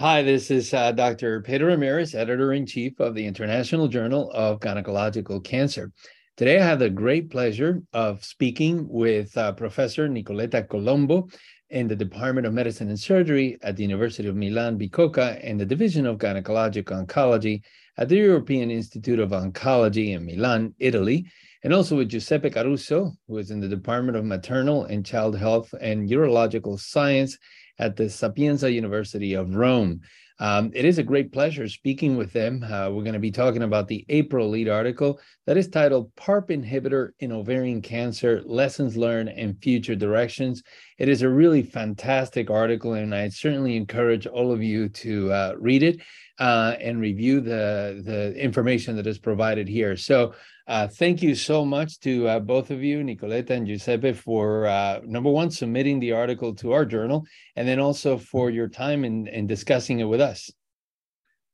Hi, this is uh, Dr. Pedro Ramirez, editor in chief of the International Journal of Gynecological Cancer. Today, I have the great pleasure of speaking with uh, Professor Nicoletta Colombo in the Department of Medicine and Surgery at the University of Milan Bicocca in the Division of Gynecologic Oncology at the European Institute of Oncology in Milan, Italy, and also with Giuseppe Caruso, who is in the Department of Maternal and Child Health and Urological Science at the Sapienza University of Rome. Um, it is a great pleasure speaking with them. Uh, we're going to be talking about the April lead article that is titled PARP Inhibitor in Ovarian Cancer Lessons Learned and Future Directions. It is a really fantastic article, and I certainly encourage all of you to uh, read it uh, and review the, the information that is provided here. So, uh, thank you so much to uh, both of you, Nicoletta and Giuseppe, for uh, number one, submitting the article to our journal, and then also for your time in, in discussing it with us.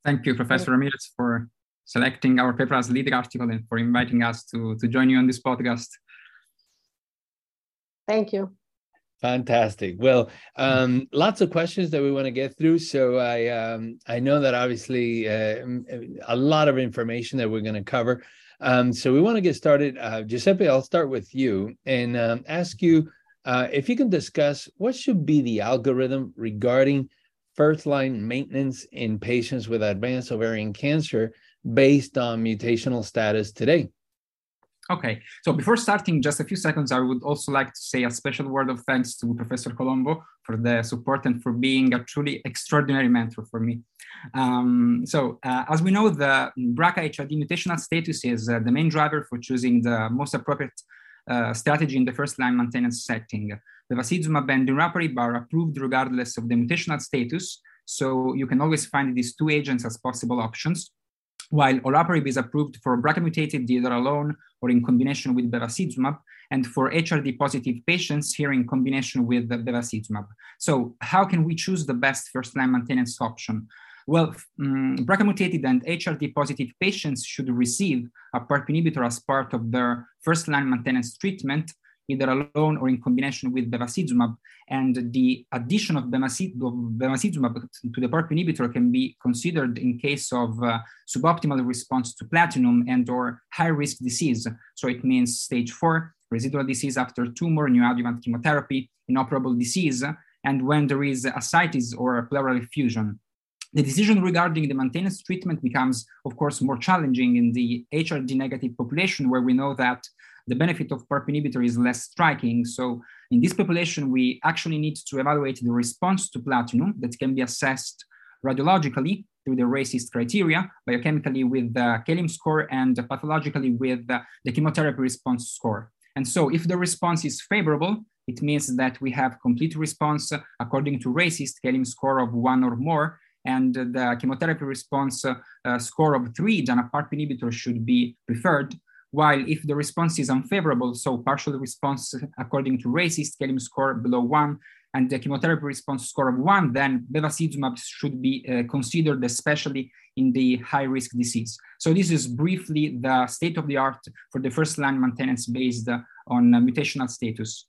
Thank you, Professor Ramirez, for selecting our paper as lead article and for inviting us to, to join you on this podcast. Thank you. Fantastic. Well, um, lots of questions that we want to get through. So I um, I know that obviously uh, a lot of information that we're going to cover. Um, so we want to get started. Uh, Giuseppe, I'll start with you and um, ask you uh, if you can discuss what should be the algorithm regarding first line maintenance in patients with advanced ovarian cancer based on mutational status today. Okay, so before starting, just a few seconds, I would also like to say a special word of thanks to Professor Colombo for the support and for being a truly extraordinary mentor for me. Um, so, uh, as we know, the BRCA HRD mutational status is uh, the main driver for choosing the most appropriate uh, strategy in the first line maintenance setting. Bevacizumab and niraparib are approved regardless of the mutational status, so you can always find these two agents as possible options while olaparib is approved for BRCA-mutated either alone or in combination with bevacizumab, and for HRD positive patients here in combination with bevacizumab. So how can we choose the best first-line maintenance option? Well, um, BRCA-mutated and HRD positive patients should receive a PARP inhibitor as part of their first-line maintenance treatment either alone or in combination with bevacizumab. And the addition of bevacizumab to the PARP inhibitor can be considered in case of uh, suboptimal response to platinum and or high-risk disease. So it means stage four, residual disease after tumor, neoadjuvant chemotherapy, inoperable disease, and when there is ascites or pleural effusion. The decision regarding the maintenance treatment becomes, of course, more challenging in the HRD negative population, where we know that the benefit of PARP inhibitor is less striking. So in this population, we actually need to evaluate the response to platinum that can be assessed radiologically through the RECIST criteria, biochemically with the KELIM score, and pathologically with the, the chemotherapy response score. And so if the response is favorable, it means that we have complete response according to RECIST KELIM score of one or more, and the chemotherapy response uh, score of three, then a PARP inhibitor should be preferred. While if the response is unfavorable, so partial response according to RECIST KELIM score below one, and the chemotherapy response score of one, then bevacizumab should be uh, considered, especially in the high risk disease. So this is briefly the state of the art for the first line maintenance based on mutational status.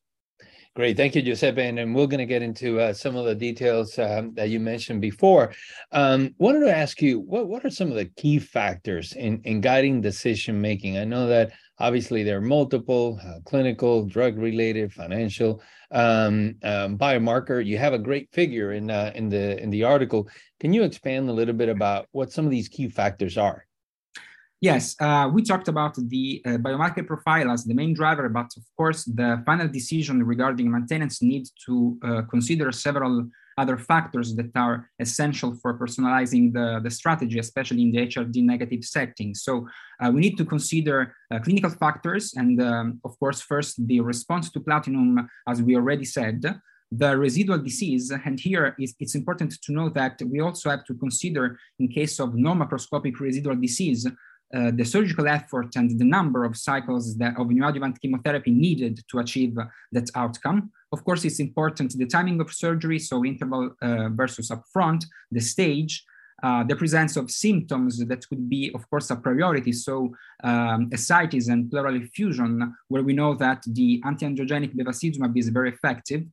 Great. Thank you, Giuseppe. And, and we're going to get into uh, some of the details um, that you mentioned before. Um, wanted to ask you, what, what are some of the key factors in, in guiding decision making? I know that obviously there are multiple uh, clinical, drug related, financial, um, um, biomarker. You have a great figure in, uh, in, the, in the article. Can you expand a little bit about what some of these key factors are? Yes, uh, we talked about the uh, biomarker profile as the main driver, but of course, the final decision regarding maintenance needs to uh, consider several other factors that are essential for personalizing the, the strategy, especially in the HRD negative setting. So uh, we need to consider uh, clinical factors, and um, of course, first the response to platinum, as we already said, the residual disease. And here it's important to know that we also have to consider in case of non-macroscopic residual disease, uh, the surgical effort and the number of cycles that, of neoadjuvant chemotherapy needed to achieve that outcome. Of course, it's important the timing of surgery, so interval uh, versus upfront, the stage, uh, the presence of symptoms that could be, of course, a priority. So, um, ascites and pleural effusion, where we know that the anti-angiogenic bevacizumab is very effective.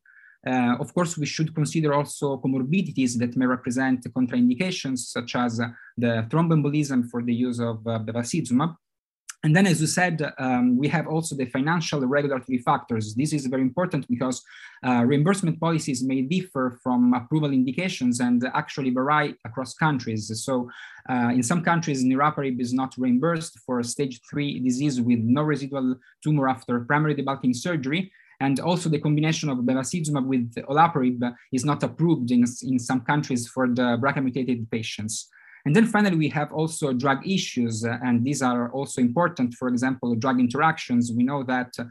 Uh, of course, we should consider also comorbidities that may represent contraindications, such as uh, the thromboembolism for the use of uh, bevacizumab. And then, as you said, um, we have also the financial regulatory factors. This is very important because uh, reimbursement policies may differ from approval indications and actually vary across countries. So, uh, in some countries, niraparib is not reimbursed for stage three disease with no residual tumor after primary debulking surgery. And also, the combination of bevacizumab with olaparib is not approved in, in some countries for the BRCA mutated patients. And then finally, we have also drug issues, uh, and these are also important. For example, drug interactions. We know that uh,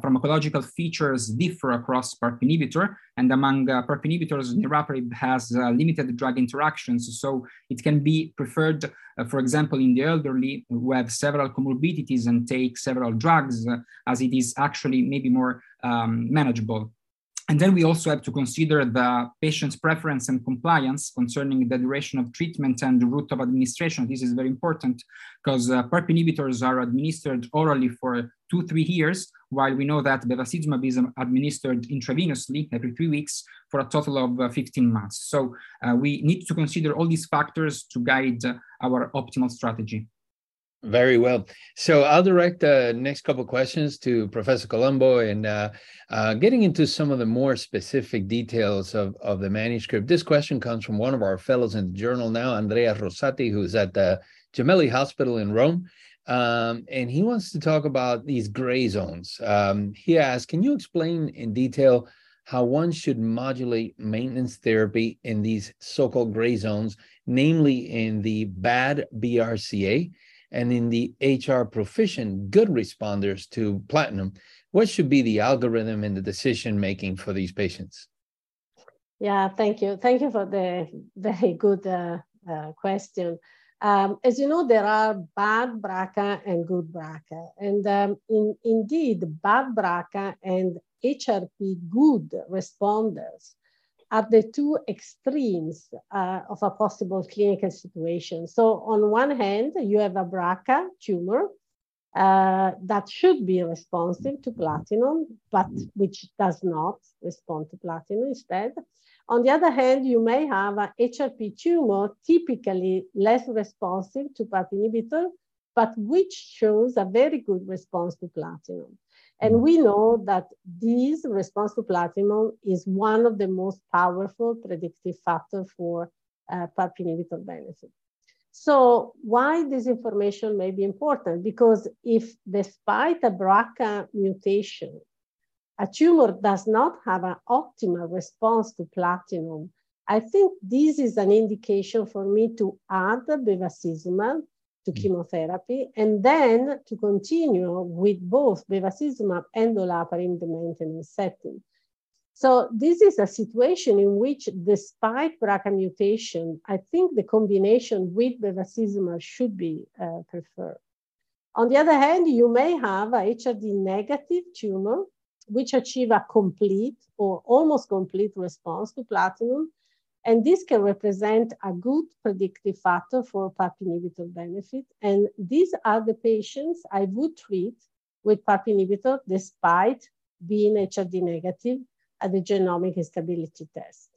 pharmacological features differ across PARP inhibitor, and among uh, PARP inhibitors, niraparib has uh, limited drug interactions, so it can be preferred, uh, for example, in the elderly who have several comorbidities and take several drugs, uh, as it is actually maybe more um, manageable. And then we also have to consider the patient's preference and compliance concerning the duration of treatment and the route of administration. This is very important because uh, PARP inhibitors are administered orally for two, three years, while we know that bevacizumab is administered intravenously every three weeks for a total of uh, 15 months. So uh, we need to consider all these factors to guide our optimal strategy. Very well. So I'll direct the next couple questions to Professor Colombo and uh, uh, getting into some of the more specific details of, of the manuscript. This question comes from one of our fellows in the journal now, Andrea Rosati, who's at the Gemelli Hospital in Rome. Um, and he wants to talk about these gray zones. Um, he asks, can you explain in detail how one should modulate maintenance therapy in these so-called gray zones, namely in the bad BRCA? And in the HR proficient good responders to platinum, what should be the algorithm and the decision making for these patients? Yeah, thank you. Thank you for the very good uh, uh, question. Um, as you know, there are bad BRCA and good BRCA. And um, in, indeed, bad BRCA and HRP good responders are the two extremes uh, of a possible clinical situation. So on one hand, you have a BRCA tumor uh, that should be responsive to platinum, but which does not respond to platinum instead. On the other hand, you may have an HRP tumor, typically less responsive to PARP inhibitor, but which shows a very good response to platinum. And we know that this response to platinum is one of the most powerful predictive factors for uh, PARP inhibitor benefit. So why this information may be important? Because if despite a BRCA mutation, a tumor does not have an optimal response to platinum, I think this is an indication for me to add bevacizumab to mm. chemotherapy, and then to continue with both bevacizumab and olaparib in the maintenance setting. So this is a situation in which, despite BRCA mutation, I think the combination with bevacizumab should be uh, preferred. On the other hand, you may have a HRD negative tumor, which achieve a complete or almost complete response to platinum, and this can represent a good predictive factor for PARP inhibitor benefit. And these are the patients I would treat with PARP inhibitor despite being HRD negative at the genomic instability test.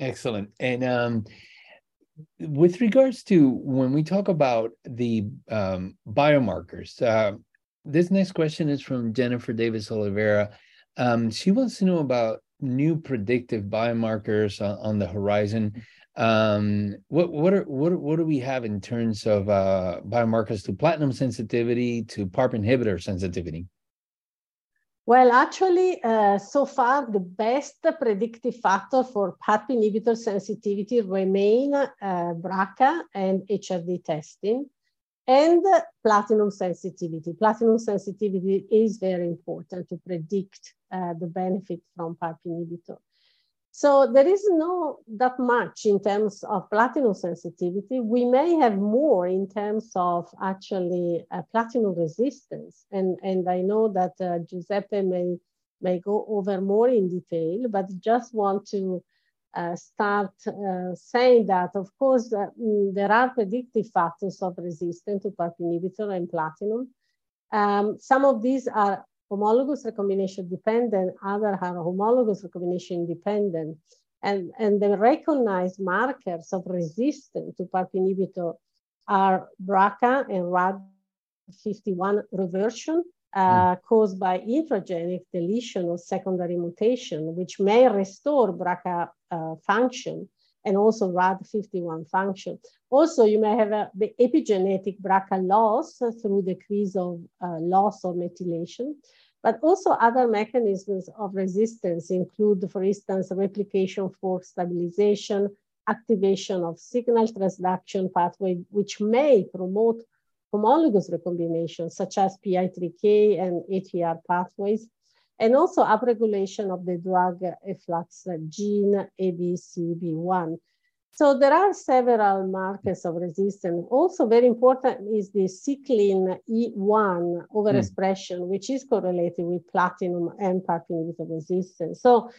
Excellent. And um, with regards to when we talk about the um, biomarkers, uh, this next question is from Jennifer Davis Oliveira. Um, she wants to know about new predictive biomarkers on, on the horizon. Um, what what are what what do we have in terms of uh, biomarkers to platinum sensitivity to PARP inhibitor sensitivity? Well, actually, uh, so far the best predictive factor for PARP inhibitor sensitivity remain uh, BRCA and HRD testing and platinum sensitivity. Platinum sensitivity is very important to predict uh, the benefit from PARP inhibitor. So there is no that much in terms of platinum sensitivity. We may have more in terms of actually uh, platinum resistance. And, and I know that uh, Giuseppe may, may go over more in detail, but just want to uh, start uh, saying that, of course, uh, mm, there are predictive factors of resistance to PARP inhibitor and platinum. Um, some of these are homologous recombination dependent, other are homologous recombination independent. And, and the recognized markers of resistance to PARP inhibitor are BRCA and RAD51 reversion uh, mm. caused by intragenic deletion or secondary mutation, which may restore BRCA uh, function and also RAD51 function. Also, you may have a, the epigenetic BRCA loss through decrease of uh, loss of methylation. But also other mechanisms of resistance include, for instance, replication fork stabilization, activation of signal transduction pathway, which may promote homologous recombination, such as PI3K and ATR pathways, and also upregulation of the drug efflux gene ABCB1. So there are several markers of resistance. Also very important is the cyclin E1 overexpression, mm. which is correlated with platinum and PARP inhibitor resistance. So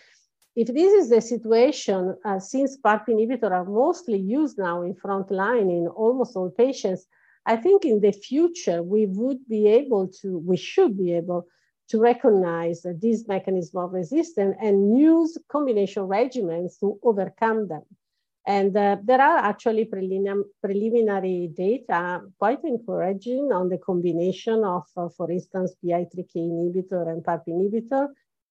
if this is the situation, uh, since PARP inhibitors are mostly used now in frontline in almost all patients, I think in the future we would be able to, we should be able to recognize this mechanism of resistance and use combination regimens to overcome them. And uh, there are actually prelim preliminary data quite encouraging on the combination of, uh, for instance, PI3K inhibitor and PARP inhibitor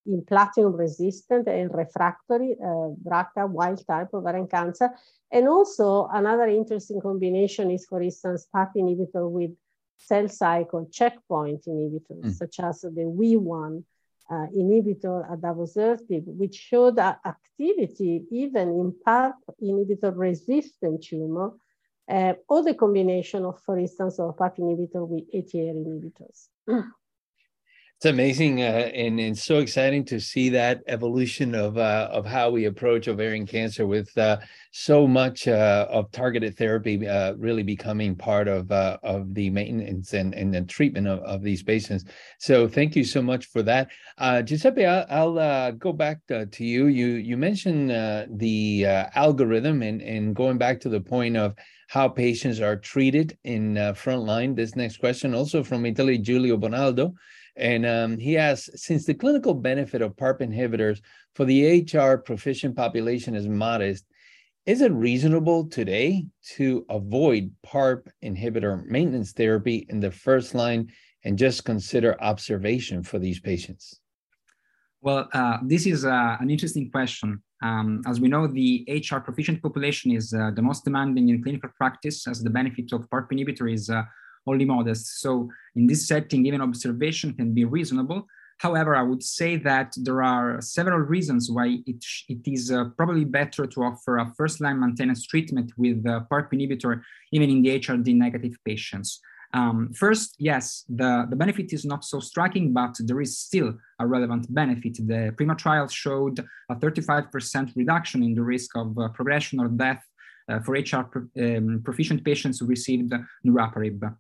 in platinum resistant and refractory uh, BRCA wild type ovarian cancer. And also another interesting combination is, for instance, PARP inhibitor with cell cycle checkpoint inhibitors, mm. such as the WEE1 uh, inhibitor adavosertib, which showed uh, activity even in PARP inhibitor resistant tumor, uh, or the combination of, for instance, of PARP inhibitor with ATR inhibitors. It's amazing uh, and, and so exciting to see that evolution of uh, of how we approach ovarian cancer with uh, so much uh, of targeted therapy uh, really becoming part of uh, of the maintenance and, and the treatment of, of these patients. So thank you so much for that, Giuseppe. I'll, I'll go back to, to, you. You you mentioned the algorithm and and going back to the point of how patients are treated in frontline. This next question also from Italy, Giulio Bonaldo. And um, he asks, since the clinical benefit of PARP inhibitors for the HR proficient population is modest, is it reasonable today to avoid PARP inhibitor maintenance therapy in the first line and just consider observation for these patients? Well, uh, this is uh, an interesting question. Um, as we know, the HR proficient population is uh, the most demanding in clinical practice, as the benefit of PARP inhibitor is uh, only modest. So in this setting, even observation can be reasonable. However, I would say that there are several reasons why it, it is uh, probably better to offer a first-line maintenance treatment with uh, PARP inhibitor even in the HRD negative patients. Um, first, yes, the, the benefit is not so striking, but there is still a relevant benefit. The PRIMA trial showed a 35% reduction in the risk of uh, progression or death uh, for HR pro um, proficient patients who received niraparib.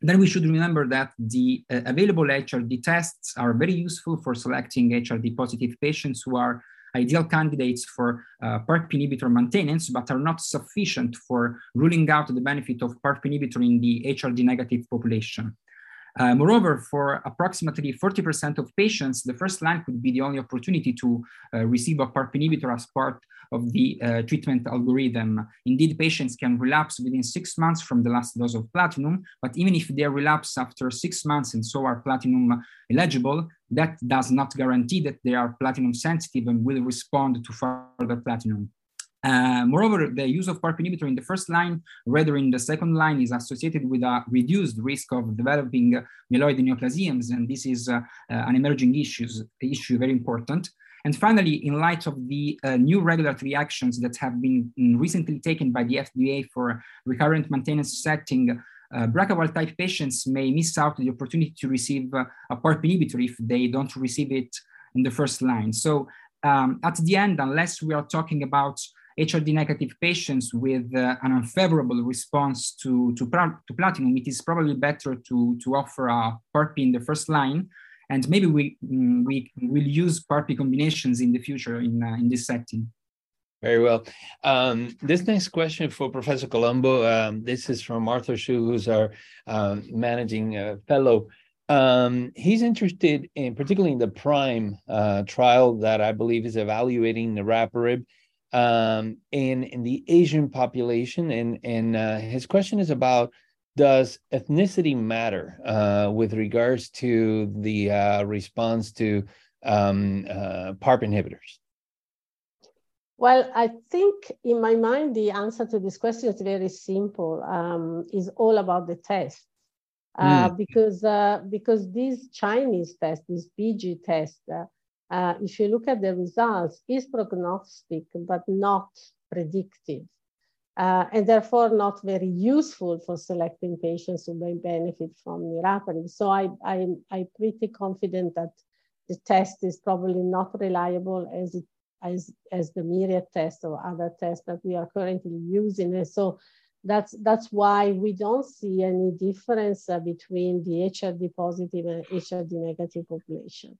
Then we should remember that the uh, available HRD tests are very useful for selecting HRD positive patients who are ideal candidates for uh, PARP inhibitor maintenance, but are not sufficient for ruling out the benefit of PARP inhibitor in the HRD negative population. Uh, moreover, for approximately 40% of patients, the first line could be the only opportunity to uh, receive a PARP inhibitor as part of the uh, treatment algorithm. Indeed, patients can relapse within six months from the last dose of platinum, but even if they relapse after six months and so are platinum eligible, that does not guarantee that they are platinum sensitive and will respond to further platinum. Uh, moreover, the use of PARP inhibitor in the first line, rather in the second line, is associated with a reduced risk of developing myeloid neoplasms, and this is uh, uh, an emerging issues, issue very important. And finally, in light of the uh, new regulatory actions that have been mm, recently taken by the FDA for recurrent maintenance setting, uh, BRCA wild type patients may miss out the opportunity to receive uh, a PARP inhibitor if they don't receive it in the first line. So um, at the end, unless we are talking about HRD negative patients with uh, an unfavorable response to, to, to, platinum, it is probably better to, to offer a PARP in the first line and maybe we mm, we will use PARP combinations in the future in uh, in this setting. Very well. Um, this next question for Professor Colombo. Um, this is from Arthur Shu, who's our um, managing uh, fellow. Um, he's interested in particularly in the prime uh, trial that I believe is evaluating niraparib um, in in the Asian population, and and uh, his question is about does ethnicity matter uh, with regards to the uh, response to um, uh, PARP inhibitors? Well, I think in my mind, the answer to this question is very simple. Um, is all about the test. Uh, mm. because uh, because these Chinese test, this BG test, uh, if you look at the results, is prognostic but not predictive, uh, and therefore not very useful for selecting patients who may benefit from niraparib. So I, I I'm pretty confident that the test is probably not reliable as it as as the Myriad test or other tests that we are currently using. And so that's that's why we don't see any difference uh, between the HRD positive and HRD negative population.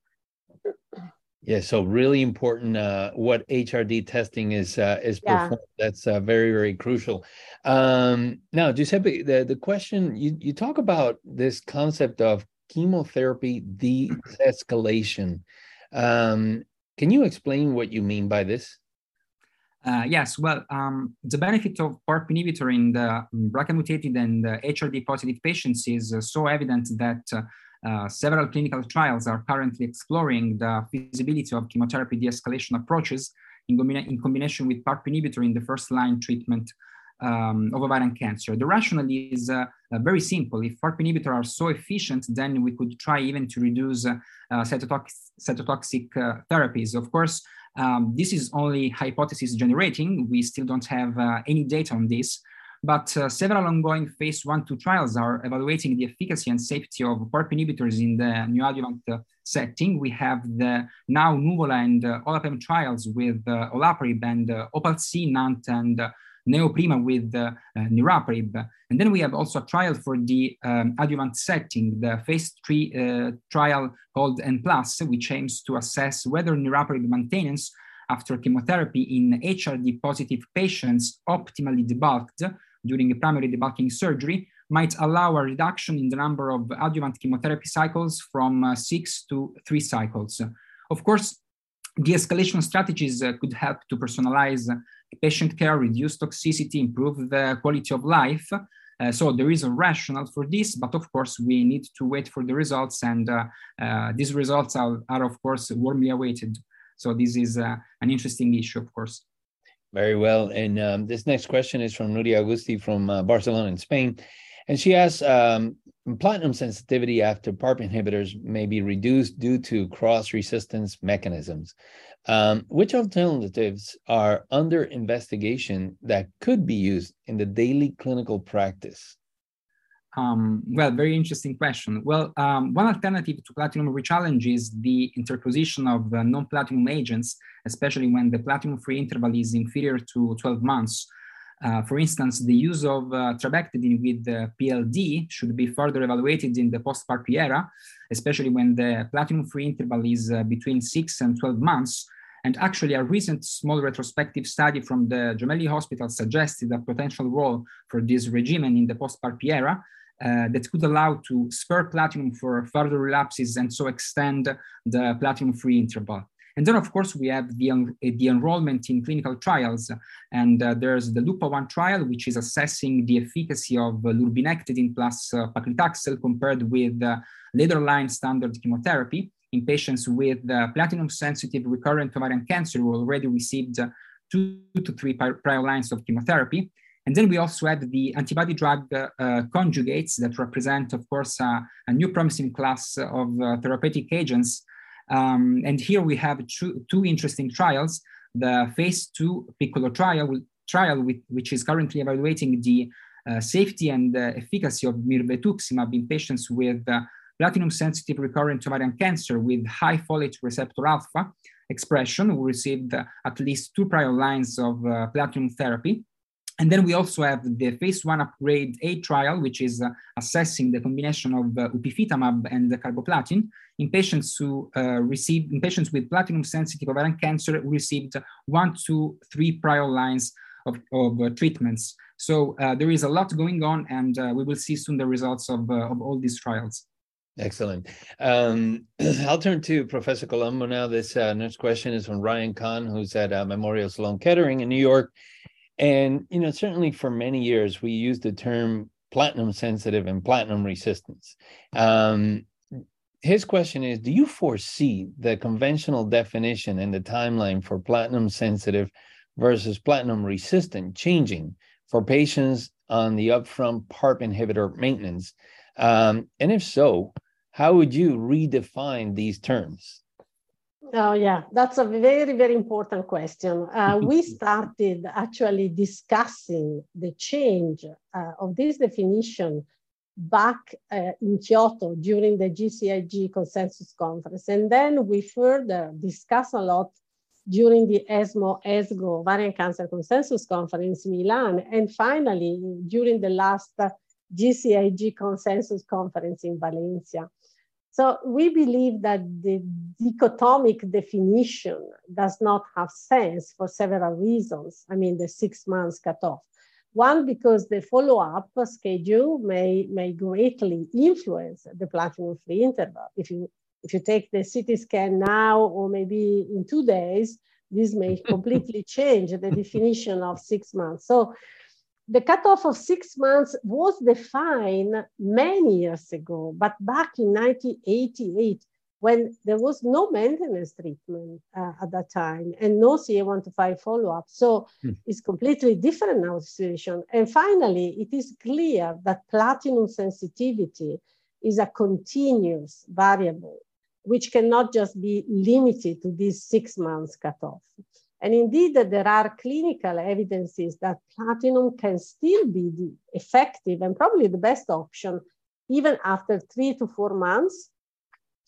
Yeah, so really important uh, what HRD testing is uh, is performed. Yeah. That's uh, very very crucial. Um, now, Giuseppe, the the question you you talk about this concept of chemotherapy de-escalation. Um, can you explain what you mean by this? Uh, yes, well, um, the benefit of PARP inhibitor in the BRCA mutated and HRD positive patients is uh, so evident that uh, uh, several clinical trials are currently exploring the feasibility of chemotherapy de-escalation approaches in, combina in, combination with PARP inhibitor in the first line treatment um, of ovarian cancer. The rationale is uh, uh, very simple. If PARP inhibitors are so efficient, then we could try even to reduce cytotoxic, cytotoxic therapies. Of course, um, this is only hypothesis generating. We still don't have uh, any data on this, but uh, several ongoing phase one, two trials are evaluating the efficacy and safety of PARP inhibitors in the neoadjuvant uh, setting. We have the now NUVOLA and uh, OLAPEM trials with uh, olaparib and uh, OPAL-C, NANT, and uh, Neoprima with uh, uh, niraparib. And then we have also a trial for the um, adjuvant setting, the phase three uh, trial called N+, which aims to assess whether niraparib maintenance after chemotherapy in HRD positive patients optimally debulked during a primary debulking surgery might allow a reduction in the number of adjuvant chemotherapy cycles from uh, six to three cycles. Of course, de-escalation strategies uh, could help to personalize patient care, reduce toxicity, improve the quality of life. Uh, so there is a rationale for this, but of course we need to wait for the results, and uh, uh, these results are, are, of course warmly awaited. So this is uh, an interesting issue, of course. Very well. And um, this next question is from Nuria Agusti from uh, Barcelona in Spain, and she asks, um, platinum sensitivity after PARP inhibitors may be reduced due to cross resistance mechanisms. Um, which alternatives are under investigation that could be used in the daily clinical practice? Um, well, very interesting question. Well, um, one alternative to platinum rechallenge is the interposition of uh, non-platinum agents, especially when the platinum-free interval is inferior to 12 months. Uh, for instance, the use of uh, trabectedin with PLD should be further evaluated in the post-PARP era, especially when the platinum-free interval is uh, between 6 and 12 months. And actually, a recent small retrospective study from the Gemelli Hospital suggested a potential role for this regimen in the post-PARP era uh, that could allow to spare platinum for further relapses and so extend the platinum-free interval. And then, of course, we have the, the enrollment in clinical trials. And uh, there's the LUPA-1 trial, which is assessing the efficacy of uh, lurbinectedin plus uh, paclitaxel compared with uh, later line standard chemotherapy in patients with uh, platinum-sensitive recurrent ovarian cancer who already received uh, two to three prior lines of chemotherapy. And then we also have the antibody drug uh, conjugates that represent, of course, uh, a new promising class of uh, therapeutic agents um, and here we have two, two interesting trials. The phase two Piccolo trial, trial with, which is currently evaluating the uh, safety and uh, efficacy of mirvetuximab in patients with uh, platinum-sensitive recurrent ovarian cancer with high folate receptor alpha expression who received at least two prior lines of platinum therapy. And then we also have the phase one UPGRADE-A trial, which is uh, assessing the combination of uh, upifitamab and carboplatin in patients who uh, received, in patients with platinum sensitive ovarian cancer received one, two, three prior lines of, of uh, treatments. So uh, there is a lot going on and uh, we will see soon the results of, of all these trials. Excellent. Um, I'll turn to Professor Colombo now. This uh, next question is from Ryan Kahn, who's at uh, Memorial Sloan Kettering in New York. And, you know, certainly for many years, we used the term platinum sensitive and platinum resistance. Um, his question is Do you foresee the conventional definition and the timeline for platinum sensitive versus platinum resistant changing for patients on the upfront PARP inhibitor maintenance? Um, and if so, how would you redefine these terms? Oh, yeah, that's a very, very important question. Uh, we started actually discussing the change uh, of this definition back uh, in Kyoto during the GCIG consensus conference. And then we further discussed a lot during the ESMO ESGO ovarian cancer consensus conference in Milan. And finally, during the last GCIG consensus conference in Valencia. So we believe that the dichotomic definition does not have sense for several reasons. I mean, the six months cutoff. One, because the follow-up schedule may, may greatly influence the platinum-free interval. If you, if you take the CT scan now or maybe in two days, this may completely change the definition of six months. So the cutoff of six months was defined many years ago, but back in 1988, when there was no maintenance treatment uh, at that time and no CA125 follow-up. So hmm. it's completely different now situation. And finally, it is clear that platinum sensitivity is a continuous variable, which cannot just be limited to this six months cutoff. And indeed, there are clinical evidences that platinum can still be effective and probably the best option even after three to four months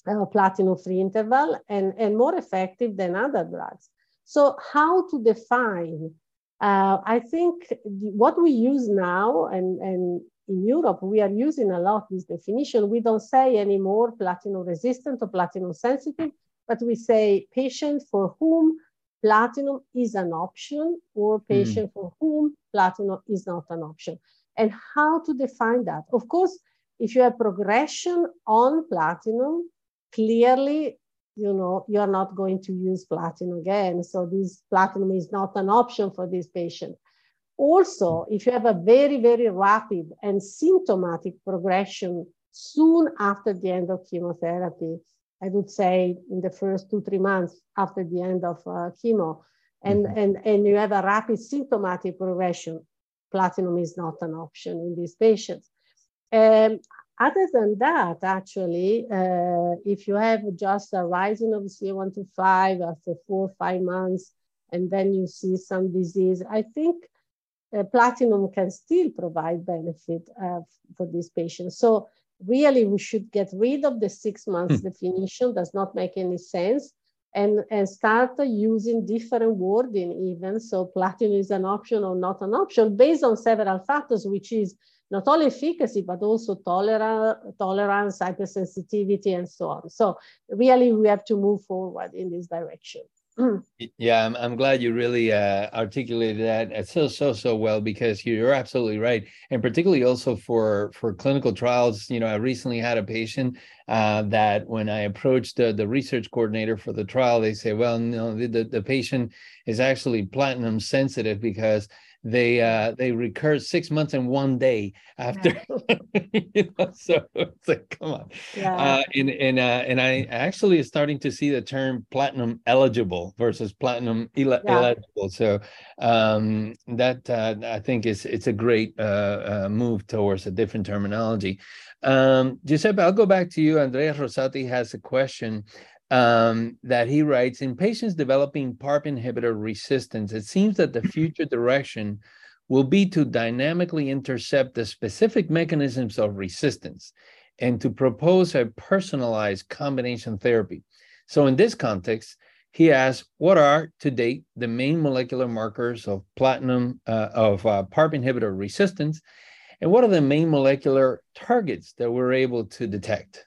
uh, platinum-free interval and, and more effective than other drugs. So how to define? Uh, I think what we use now and, and in Europe, we are using a lot this definition. We don't say anymore platinum resistant or platinum sensitive, but we say patient for whom platinum is an option or hmm. patient mm. for whom platinum is not an option. And how to define that? Of course, if you have progression on platinum, clearly, you know, you're not going to use platinum again. So this platinum is not an option for this patient. Also, if you have a very, very rapid and symptomatic progression soon after the end of chemotherapy, I would say in the first two, three months after the end of uh, chemo, and, mm-hmm. and, and you have a rapid symptomatic progression, platinum is not an option in these patients. Um, other than that, actually, uh, if you have just a rising of CA125 after four or five months, and then you see some disease, I think uh, platinum can still provide benefit uh, for these patients. So really we should get rid of the six months hmm. definition. Does not make any sense. And, and start using different wording even. So platinum is an option or not an option based on several factors which is not only efficacy but also tolerance tolerance hypersensitivity and so on. So really we have to move forward in this direction yeah, I'm, I'm glad you really uh, articulated that so so so well because you're absolutely right, and particularly also for for clinical trials. You know, I recently had a patient uh, that when I approached the, the research coordinator for the trial, they say, well, no, the, the patient is actually platinum sensitive because they uh they recur six months and one day after yeah. you know, so it's like come on yeah. uh and and uh and i actually is starting to see the term platinum eligible versus platinum yeah. eligible so um that uh, i think is it's a great uh, uh move towards a different terminology um giuseppe i'll go back to you andrea rosati has a question um, that he writes in patients developing PARP inhibitor resistance, it seems that the future direction will be to dynamically intercept the specific mechanisms of resistance and to propose a personalized combination therapy. So, in this context, he asks, what are to date the main molecular markers of platinum uh, of uh, PARP inhibitor resistance, and what are the main molecular targets that we're able to detect?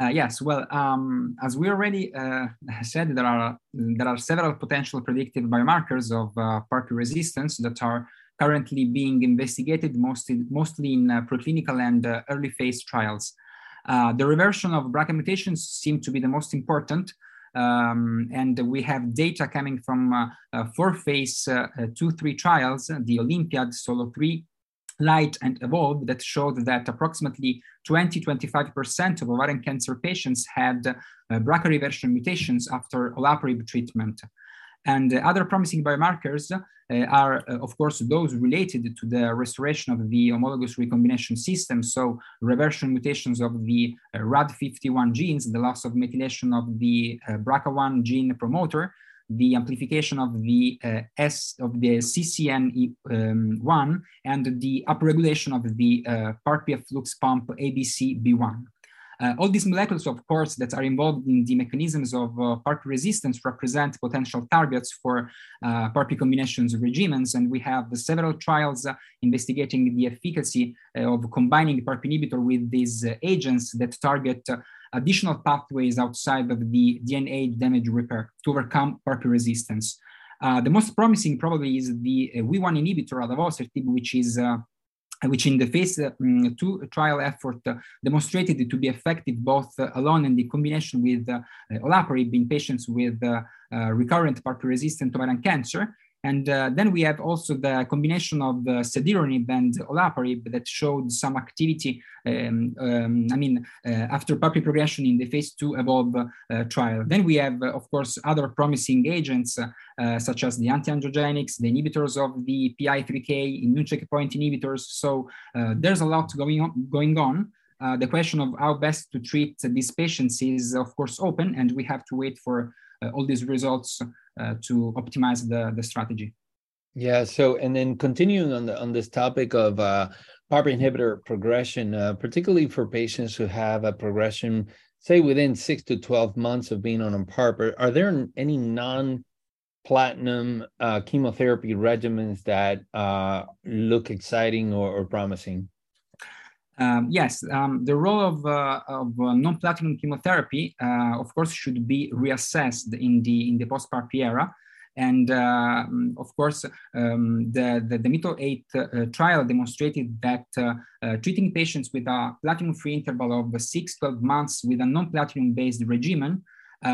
Uh, yes, well, um, as we already uh, said, there are there are several potential predictive biomarkers of uh, PARP resistance that are currently being investigated mostly mostly in uh, preclinical and uh, early phase trials. Uh, the reversion of BRCA mutations seem to be the most important. Um, and we have data coming from four phase two, three trials, the Olympiad, Solo 3, Light, and Evolve, that showed that approximately 20 25% of ovarian cancer patients had uh, BRCA reversion mutations after olaparib treatment. And other promising biomarkers uh, are, uh, of course, those related to the restoration of the homologous recombination system. So reversion mutations of the uh, RAD51 genes, the loss of methylation of the BRCA1 gene promoter, the amplification of the uh, S of the CCNE1 um, and the upregulation of the uh, PARP flux pump ABCB1. Uh, all these molecules, of course, that are involved in the mechanisms of uh, PARP resistance represent potential targets for uh, PARP combinations regimens. And we have several trials uh, investigating the efficacy uh, of combining PARP inhibitor with these uh, agents that target additional pathways outside of the DNA damage repair to overcome PARP resistance. the most promising probably is the WEE1 inhibitor, adavosertib, which is which in the phase uh, mm, two trial effort uh, demonstrated to be effective both uh, alone and in combination with olaparib in patients with recurrent PARP-resistant ovarian cancer. And uh, then we have also the combination of the cediranib and olaparib that showed some activity, um, um, I mean, uh, after PARP progression in the phase two evolve uh, trial. Then we have, uh, of course, other promising agents uh, such as the anti-angiogenics, the inhibitors of the PI3K, immune checkpoint inhibitors. So uh, there's a lot going on. Going on. the question of how best to treat these patients is, of course, open, and we have to wait for all these results to optimize the, the strategy. Yeah. So, and then continuing on the on this topic of uh, PARP inhibitor progression, uh, particularly for patients who have a progression, say within six to twelve months of being on a PARP, are, are there any non platinum uh, chemotherapy regimens that uh, look exciting or, or promising? Um, yes, um, the role of, uh, of uh, non-platinum chemotherapy, uh, of course, should be reassessed in the in the post-PARP era. And uh, of course, um, the, the, the MITO-8 uh, trial demonstrated that uh, treating patients with a platinum-free interval of 6 12 months with a non-platinum-based regimen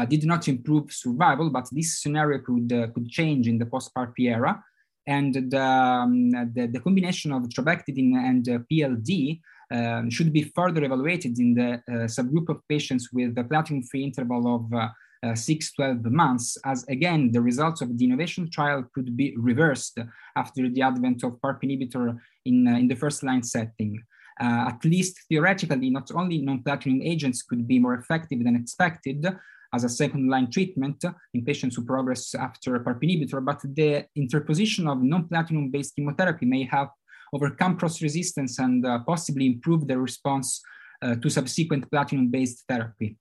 did not improve survival, but this scenario could, could change in the post-PARP era. And the, um, the, the, combination of trabectedin and PLD um, should be further evaluated in the uh, subgroup of patients with a platinum-free interval of uh, uh, 6 12 months, as again, the results of the INOVATYON trial could be reversed after the advent of PARP inhibitor in, uh, in the first line setting. Uh, at least theoretically, not only non-platinum agents could be more effective than expected as a second line treatment in patients who progress after PARP inhibitor, but the interposition of non-platinum based chemotherapy may have overcome cross resistance and uh, possibly improve the response uh, to subsequent platinum based therapy.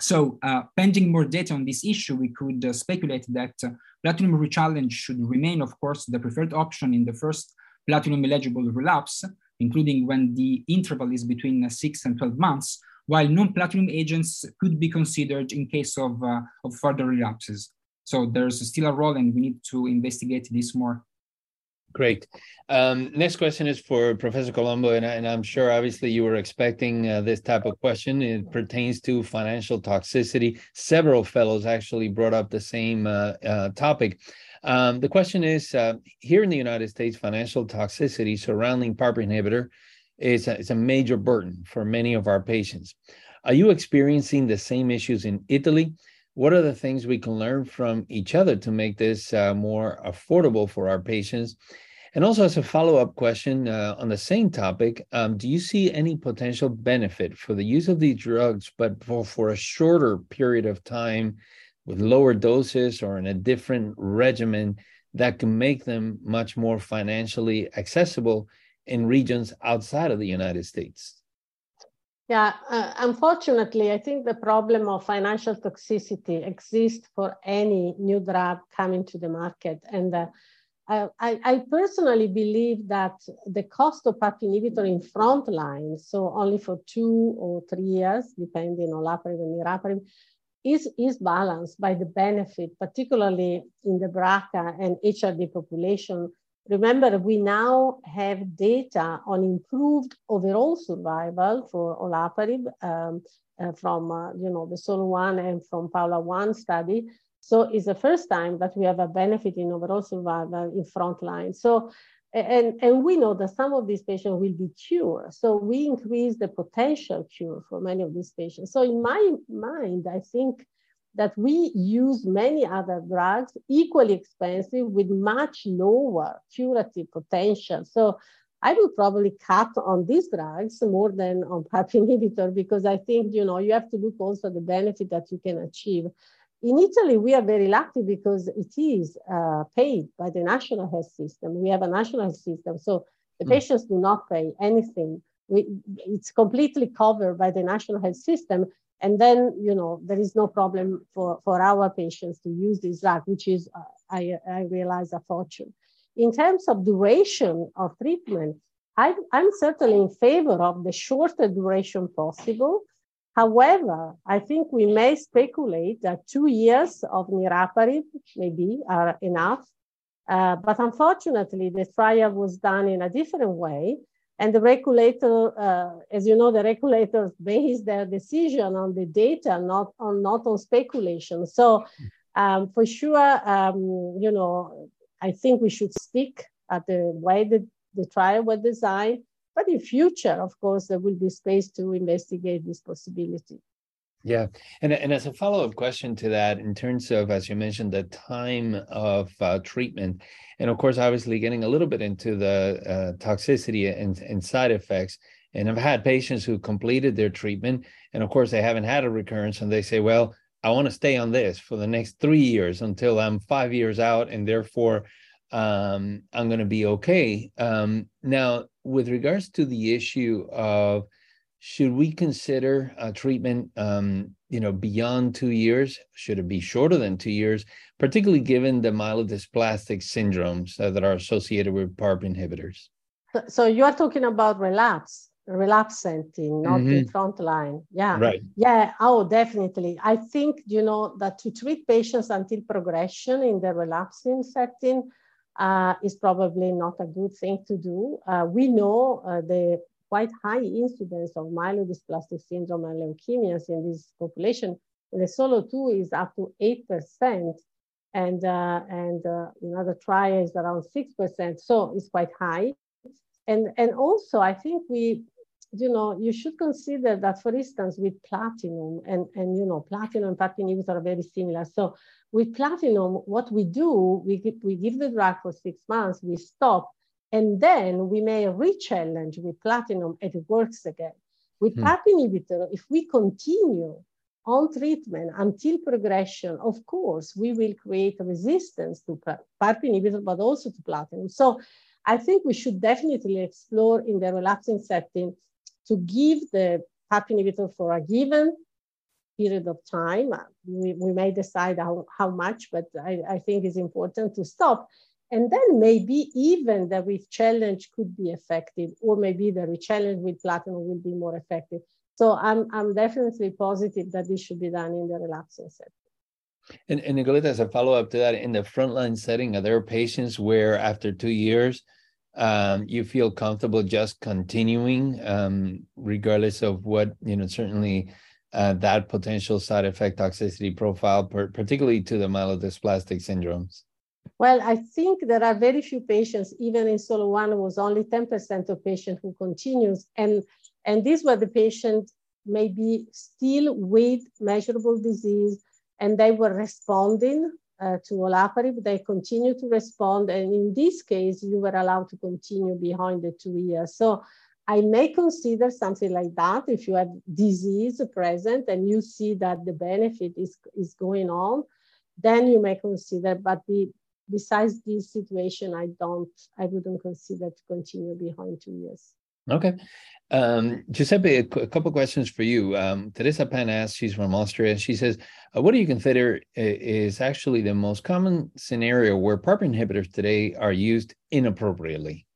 So, uh, pending more data on this issue, we could uh, speculate that uh, platinum rechallenge should remain, of course, the preferred option in the first platinum eligible relapse, including when the interval is between uh, 6 and 12 months, while non platinum agents could be considered in case of, of further relapses. So, there's still a role, and we need to investigate this more. Great. Um, next question is for Professor Colombo, and, and I'm sure obviously you were expecting uh, this type of question. It pertains to financial toxicity. Several fellows actually brought up the same uh, uh, topic. Um, the question is uh, here in the United States, financial toxicity surrounding PARP inhibitor is a, is a major burden for many of our patients. Are you experiencing the same issues in Italy? What are the things we can learn from each other to make this uh, more affordable for our patients? And also, as a follow up question uh, on the same topic, um, do you see any potential benefit for the use of these drugs, but for, for a shorter period of time with lower doses or in a different regimen that can make them much more financially accessible in regions outside of the United States? Yeah, uh, unfortunately, I think the problem of financial toxicity exists for any new drug coming to the market. And uh, I, I, personally believe that the cost of PARP inhibitor in front line, so only for two or three years, depending on olaparib and niraparib, is, is balanced by the benefit, particularly in the BRCA and HRD population Remember, we now have data on improved overall survival for olaparib um, uh, from, uh, you know, the SOLO 1 and from PAOLA-1 study. So it's the first time that we have a benefit in overall survival in frontline. So, and, and we know that some of these patients will be cured. So we increase the potential cure for many of these patients. So in my mind, I think that we use many other drugs equally expensive with much lower curative potential. So I would probably cut on these drugs more than on PARP inhibitor because I think, you know, you have to look also at the benefit that you can achieve. In Italy, we are very lucky because it is uh, paid by the national health system. We have a national health system, so the mm. patients do not pay anything. We, it's completely covered by the national health system. And then, you know, there is no problem for, for our patients to use this drug, which is, uh, I, I realize, a fortune. In terms of duration of treatment, I, I'm certainly in favor of the shorter duration possible. However, I think we may speculate that two years of niraparib maybe are enough. Uh, but unfortunately, the trial was done in a different way. And the regulator, uh, as you know, the regulators base their decision on the data, not on not on speculation. So, um, for sure, um, you know, I think we should stick at the way that the trial was designed. But in future, of course, there will be space to investigate this possibility. Yeah, and and as a follow up question to that, in terms of as you mentioned, the time of uh, treatment, and of course, obviously getting a little bit into the uh, toxicity and, and side effects. And I've had patients who completed their treatment, and of course, they haven't had a recurrence, and they say, "Well, I want to stay on this for the next three years until I'm five years out, and therefore um, I'm going to be okay." Um, now, with regards to the issue of should we consider a treatment um, you know beyond two years? Should it be shorter than two years? Particularly given the myelodysplastic syndromes that are associated with parp inhibitors. So you are talking about relapse relapse setting not mm-hmm. the front line. Yeah. Right. Yeah. Oh definitely. I think you know that to treat patients until progression in the relapsing setting uh, is probably not a good thing to do. Uh, we know uh, the quite high incidence of myelodysplastic syndrome and leukemias in this population. The SOLO 2 is up to 8%, and, uh, and uh, in other trials around 6%, so it's quite high. And, and also, I think we, you know, you should consider that, for instance, with platinum, and, and you know, platinum and PARP inhibitors are very similar. So with platinum, what we do, we give, we give the drug for six months, we stop, and then we may re-challenge with platinum and it works again. With hmm. PARP inhibitor, if we continue on treatment until progression, of course, we will create resistance to PARP inhibitor, but also to platinum. So I think we should definitely explore in the relapsing setting to give the PARP inhibitor for a given period of time. We, we may decide how, how much, but I, I think it's important to stop. And then maybe even the re-challenge could be effective, or maybe the re-challenge with platinum will be more effective. So I'm, I'm definitely positive that this should be done in the relapsing setting. And, and as a follow-up to that, in the frontline setting, are there patients where after two years, um, you feel comfortable just continuing, um, regardless of what, you know, certainly uh, that potential side effect toxicity profile, per, particularly to the myelodysplastic syndromes? Well, I think there are very few patients, even in SOLO 1, was only 10% of patients who continues. And, and these were the patients maybe still with measurable disease, and they were responding uh, to olaparib. They continue to respond. And in this case, you were allowed to continue behind the two years. So I may consider something like that if you have disease present and you see that the benefit is, is going on, then you may consider, but the, besides this situation, I don't, I wouldn't consider to continue behind two years. Okay. Um, Giuseppe, a, a couple questions for you. Um, Teresa Pan asks, she's from Austria. She says, uh, what do you consider is actually the most common scenario where PARP inhibitors today are used inappropriately?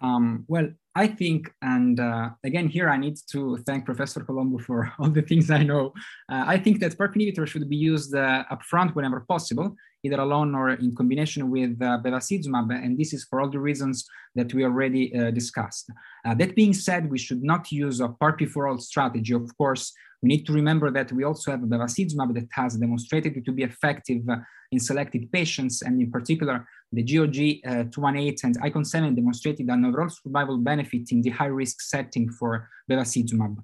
Um, well, I think, and uh, again, here I need to thank Professor Colombo for all the things I know. Uh, I think that PARP inhibitors should be used uh, upfront whenever possible either alone or in combination with uh, bevacizumab, and this is for all the reasons that we already uh, discussed. Uh, that being said, we should not use a PARPi for all strategy. Of course, we need to remember that we also have bevacizumab that has demonstrated to be effective uh, in selected patients, and in particular, the GOG uh, 218 and ICON 7 demonstrated an overall survival benefit in the high risk setting for bevacizumab.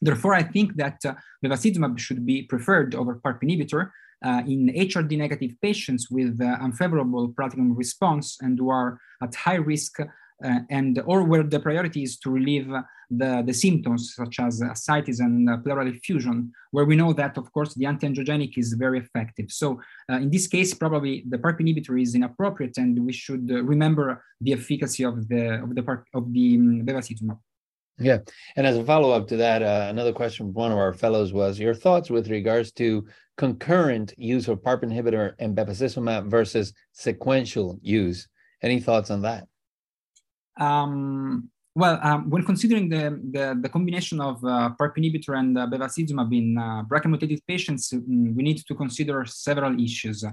Therefore, I think that uh, bevacizumab should be preferred over PARP inhibitor uh, in HRD negative patients with uh, unfavorable platinum response and who are at high risk uh, and or where the priority is to relieve the, the symptoms such as ascites and uh, pleural effusion, where we know that, of course, the anti-angiogenic is very effective. So uh, in this case, probably the PARP inhibitor is inappropriate and we should remember the efficacy of the, of the, PARP, of the um, bevacizumab. Yeah. And as a follow up to that, uh, another question from one of our fellows was your thoughts with regards to concurrent use of PARP inhibitor and bevacizumab versus sequential use. Any thoughts on that? Um, well, um, when considering the, the, the combination of uh, PARP inhibitor and uh, bevacizumab in uh, BRCA-mutated patients, mm, we need to consider several issues.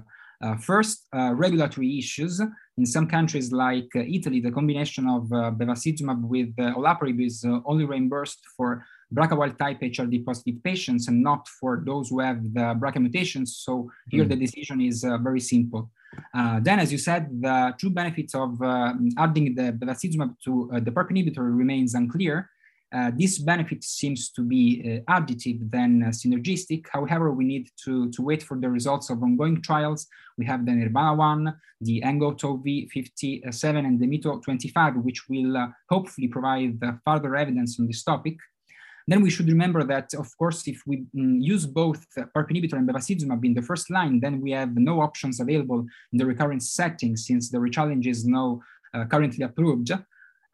Uh, first, uh, regulatory issues. In some countries like uh, Italy, the combination of bevacizumab with olaparib is only reimbursed for BRCA wild type HRD positive patients and not for those who have the BRCA mutations. So here mm. the decision is very simple. Uh, then, as you said, the true benefits of uh, adding the bevacizumab to uh, the PARP inhibitor remains unclear. Uh, this benefit seems to be uh, additive than uh, synergistic. However, we need to, to wait for the results of ongoing trials. We have the Nirvana 1, the ENGOT-OV 57, and the MITO 25, which will uh, hopefully provide further evidence on this topic. Then we should remember that, of course, if we mm, use both PARP inhibitor and bevacizumab in the first line, then we have no options available in the recurrent setting since the rechallenge is now uh, currently approved.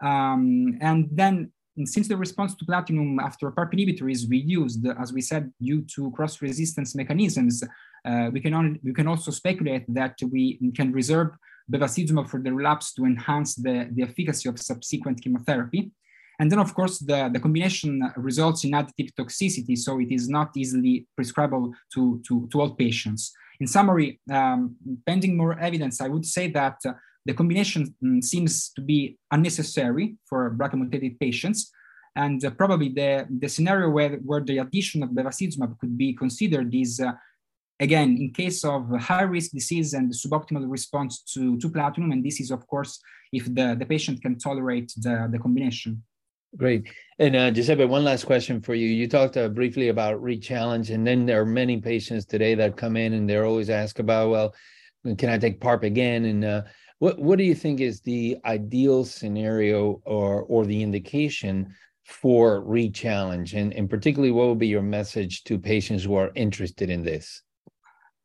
Um, and then since the response to platinum after a PARP inhibitor is reduced, as we said, due to cross-resistance mechanisms, uh, we, can only, we can also speculate that we can reserve bevacizumab for the relapse to enhance the, the efficacy of subsequent chemotherapy. And then, of course, the, the combination results in additive toxicity, so it is not easily prescribable to, to, to all patients. In summary, um, pending more evidence, I would say that the combination um, seems to be unnecessary for BRCA-mutated patients, and uh, probably the, the scenario where, where the addition of bevacizumab could be considered is, uh, again, in case of high-risk disease and suboptimal response to, to platinum, and this is, of course, if the, the patient can tolerate the, the combination. Great. And uh, Giuseppe, one last question for you. You talked uh, briefly about rechallenge, and then there are many patients today that come in and they're always asked about, well, can I take PARP again? And uh, what what do you think is the ideal scenario or or the indication for rechallenge, and and particularly what would be your message to patients who are interested in this?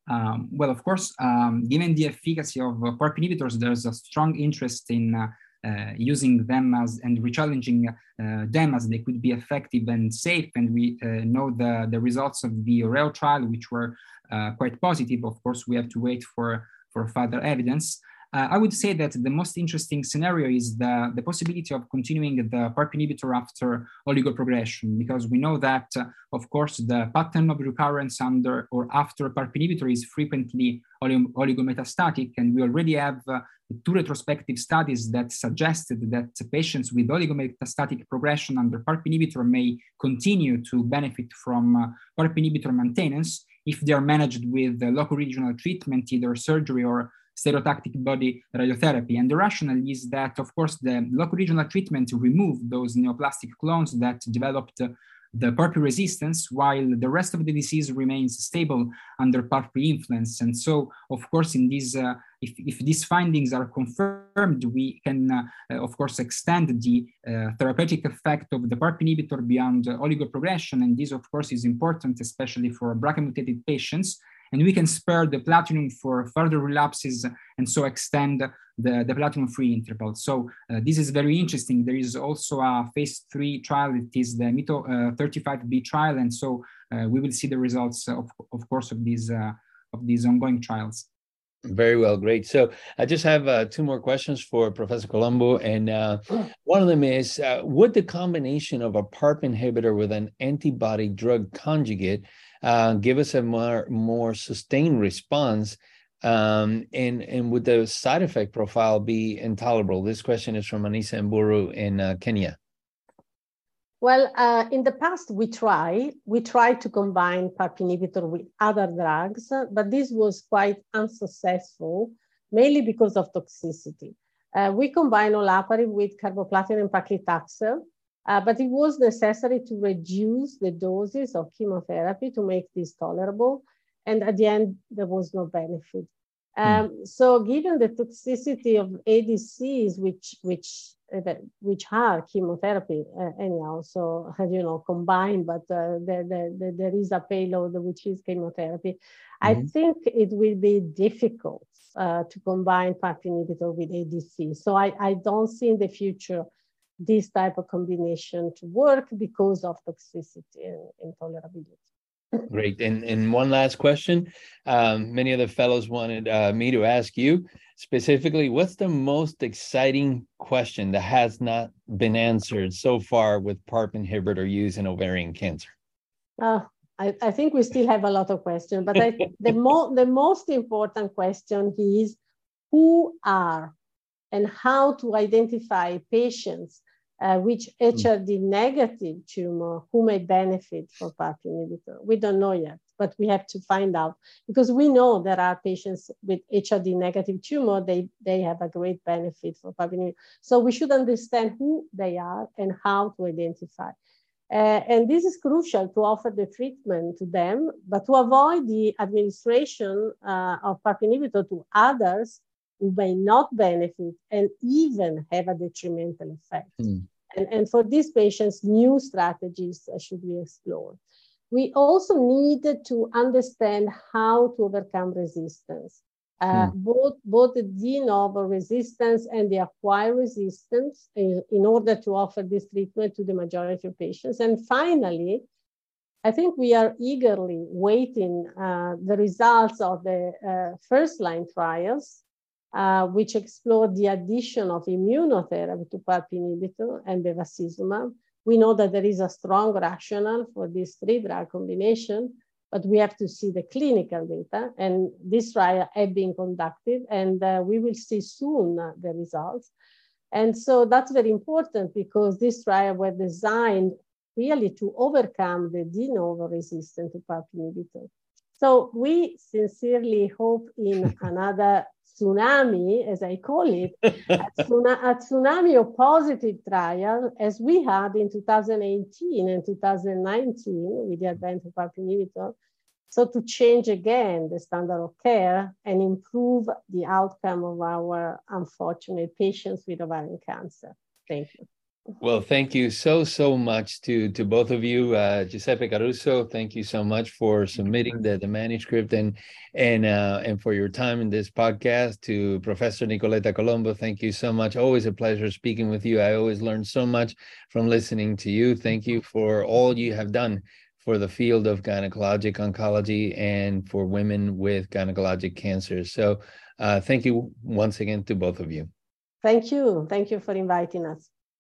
Um, well, of course, um, given the efficacy of uh, PARP inhibitors, there's a strong interest in uh, uh, using them as and rechallenging uh, them as they could be effective and safe. And we uh, know the, the results of the Oreo trial, which were uh, quite positive. Of course, we have to wait for, for further evidence. Uh, I would say that the most interesting scenario is the, the possibility of continuing the PARP inhibitor after oligoprogression, because we know that, uh, of course, the pattern of recurrence under or after PARP inhibitor is frequently oligometastatic, and we already have uh, two retrospective studies that suggested that patients with oligometastatic progression under PARP inhibitor may continue to benefit from uh, PARP inhibitor maintenance if they are managed with local regional treatment, either surgery or stereotactic body radiotherapy. And the rationale is that, of course, the local regional treatment removed those neoplastic clones that developed the PARP resistance, while the rest of the disease remains stable under PARP influence. And so, of course, in these, uh, if, if these findings are confirmed, we can, uh, of course, extend the uh, therapeutic effect of the PARP inhibitor beyond oligoprogression. And this, of course, is important, especially for BRCA mutated patients and we can spare the platinum for further relapses and so extend the, the platinum-free interval. So uh, this is very interesting. There is also a phase three trial. It is the MITO uh, 35B trial, and so uh, we will see the results, of, of course, of these uh, of these ongoing trials. Very well, great. So I just have uh, two more questions for Professor Colombo, and uh, one of them is: uh, Would the combination of a PARP inhibitor with an antibody drug conjugate uh, give us a more more sustained response Um, and and would the side effect profile be intolerable? This question is from Anisa Mburu in uh, Kenya. Well, uh, in the past, we tried we tried to combine PARP inhibitor with other drugs, but this was quite unsuccessful, mainly because of toxicity. Uh, we combine olaparib with carboplatin and paclitaxel, uh, but it was necessary to reduce the doses of chemotherapy to make this tolerable. And at the end, there was no benefit. Hmm. Um. So given the toxicity of ADCs, which, which, uh, which are chemotherapy uh, anyhow, so, you know, combined, but uh, there, there, there is a payload which is chemotherapy. Mm-hmm. I think it will be difficult uh, to combine PARP inhibitor with ADC. So I, I don't see in the future this type of combination to work because of toxicity and intolerability. Great. And, and one last question. Um, many of the fellows wanted uh, me to ask you specifically what's the most exciting question that has not been answered so far with PARP inhibitor use in ovarian cancer? Uh, I, I think we still have a lot of questions, but I, the, mo- the most important question is who are and how to identify patients uh, which HRD negative tumor who may benefit from PARP inhibitor. We don't know yet, but we have to find out because we know there are patients with HRD negative tumor, they, they have a great benefit for PARP inhibitor. So we should understand who they are and how to identify. Uh, and this is crucial to offer the treatment to them, but to avoid the administration uh, of PARP inhibitor to others who may not benefit and even have a detrimental effect. Mm. And, and for these patients, new strategies should be explored. We also need to understand how to overcome resistance. Uh, hmm. both, both the de novo resistance and the acquired resistance in, in, order to offer this treatment to the majority of patients. And finally, I think we are eagerly waiting uh, the results of the uh, first line trials uh, which explored the addition of immunotherapy to PARP inhibitor and bevacizumab. We know that there is a strong rationale for this three drug combination, but we have to see the clinical data. And this trial have been conducted, and uh, we will see soon uh, the results. And so that's very important because this trial were designed really to overcome the de novo resistance to PARP inhibitor. So we sincerely hope in another tsunami, as I call it, a, tsunami of positive trial, as we had in 2018 and 2019 with the advent of PARP inhibitor. So to change again the standard of care and improve the outcome of our unfortunate patients with ovarian cancer. Thank you. Well, thank you so so much to to both of you, uh, Giuseppe Caruso. Thank you so much for submitting the, the manuscript and and uh, and for your time in this podcast. To Professor Nicoletta Colombo, thank you so much. Always a pleasure speaking with you. I always learn so much from listening to you. Thank you for all you have done for the field of gynecologic oncology and for women with gynecologic cancers. So, uh, thank you once again to both of you. Thank you. Thank you for inviting us.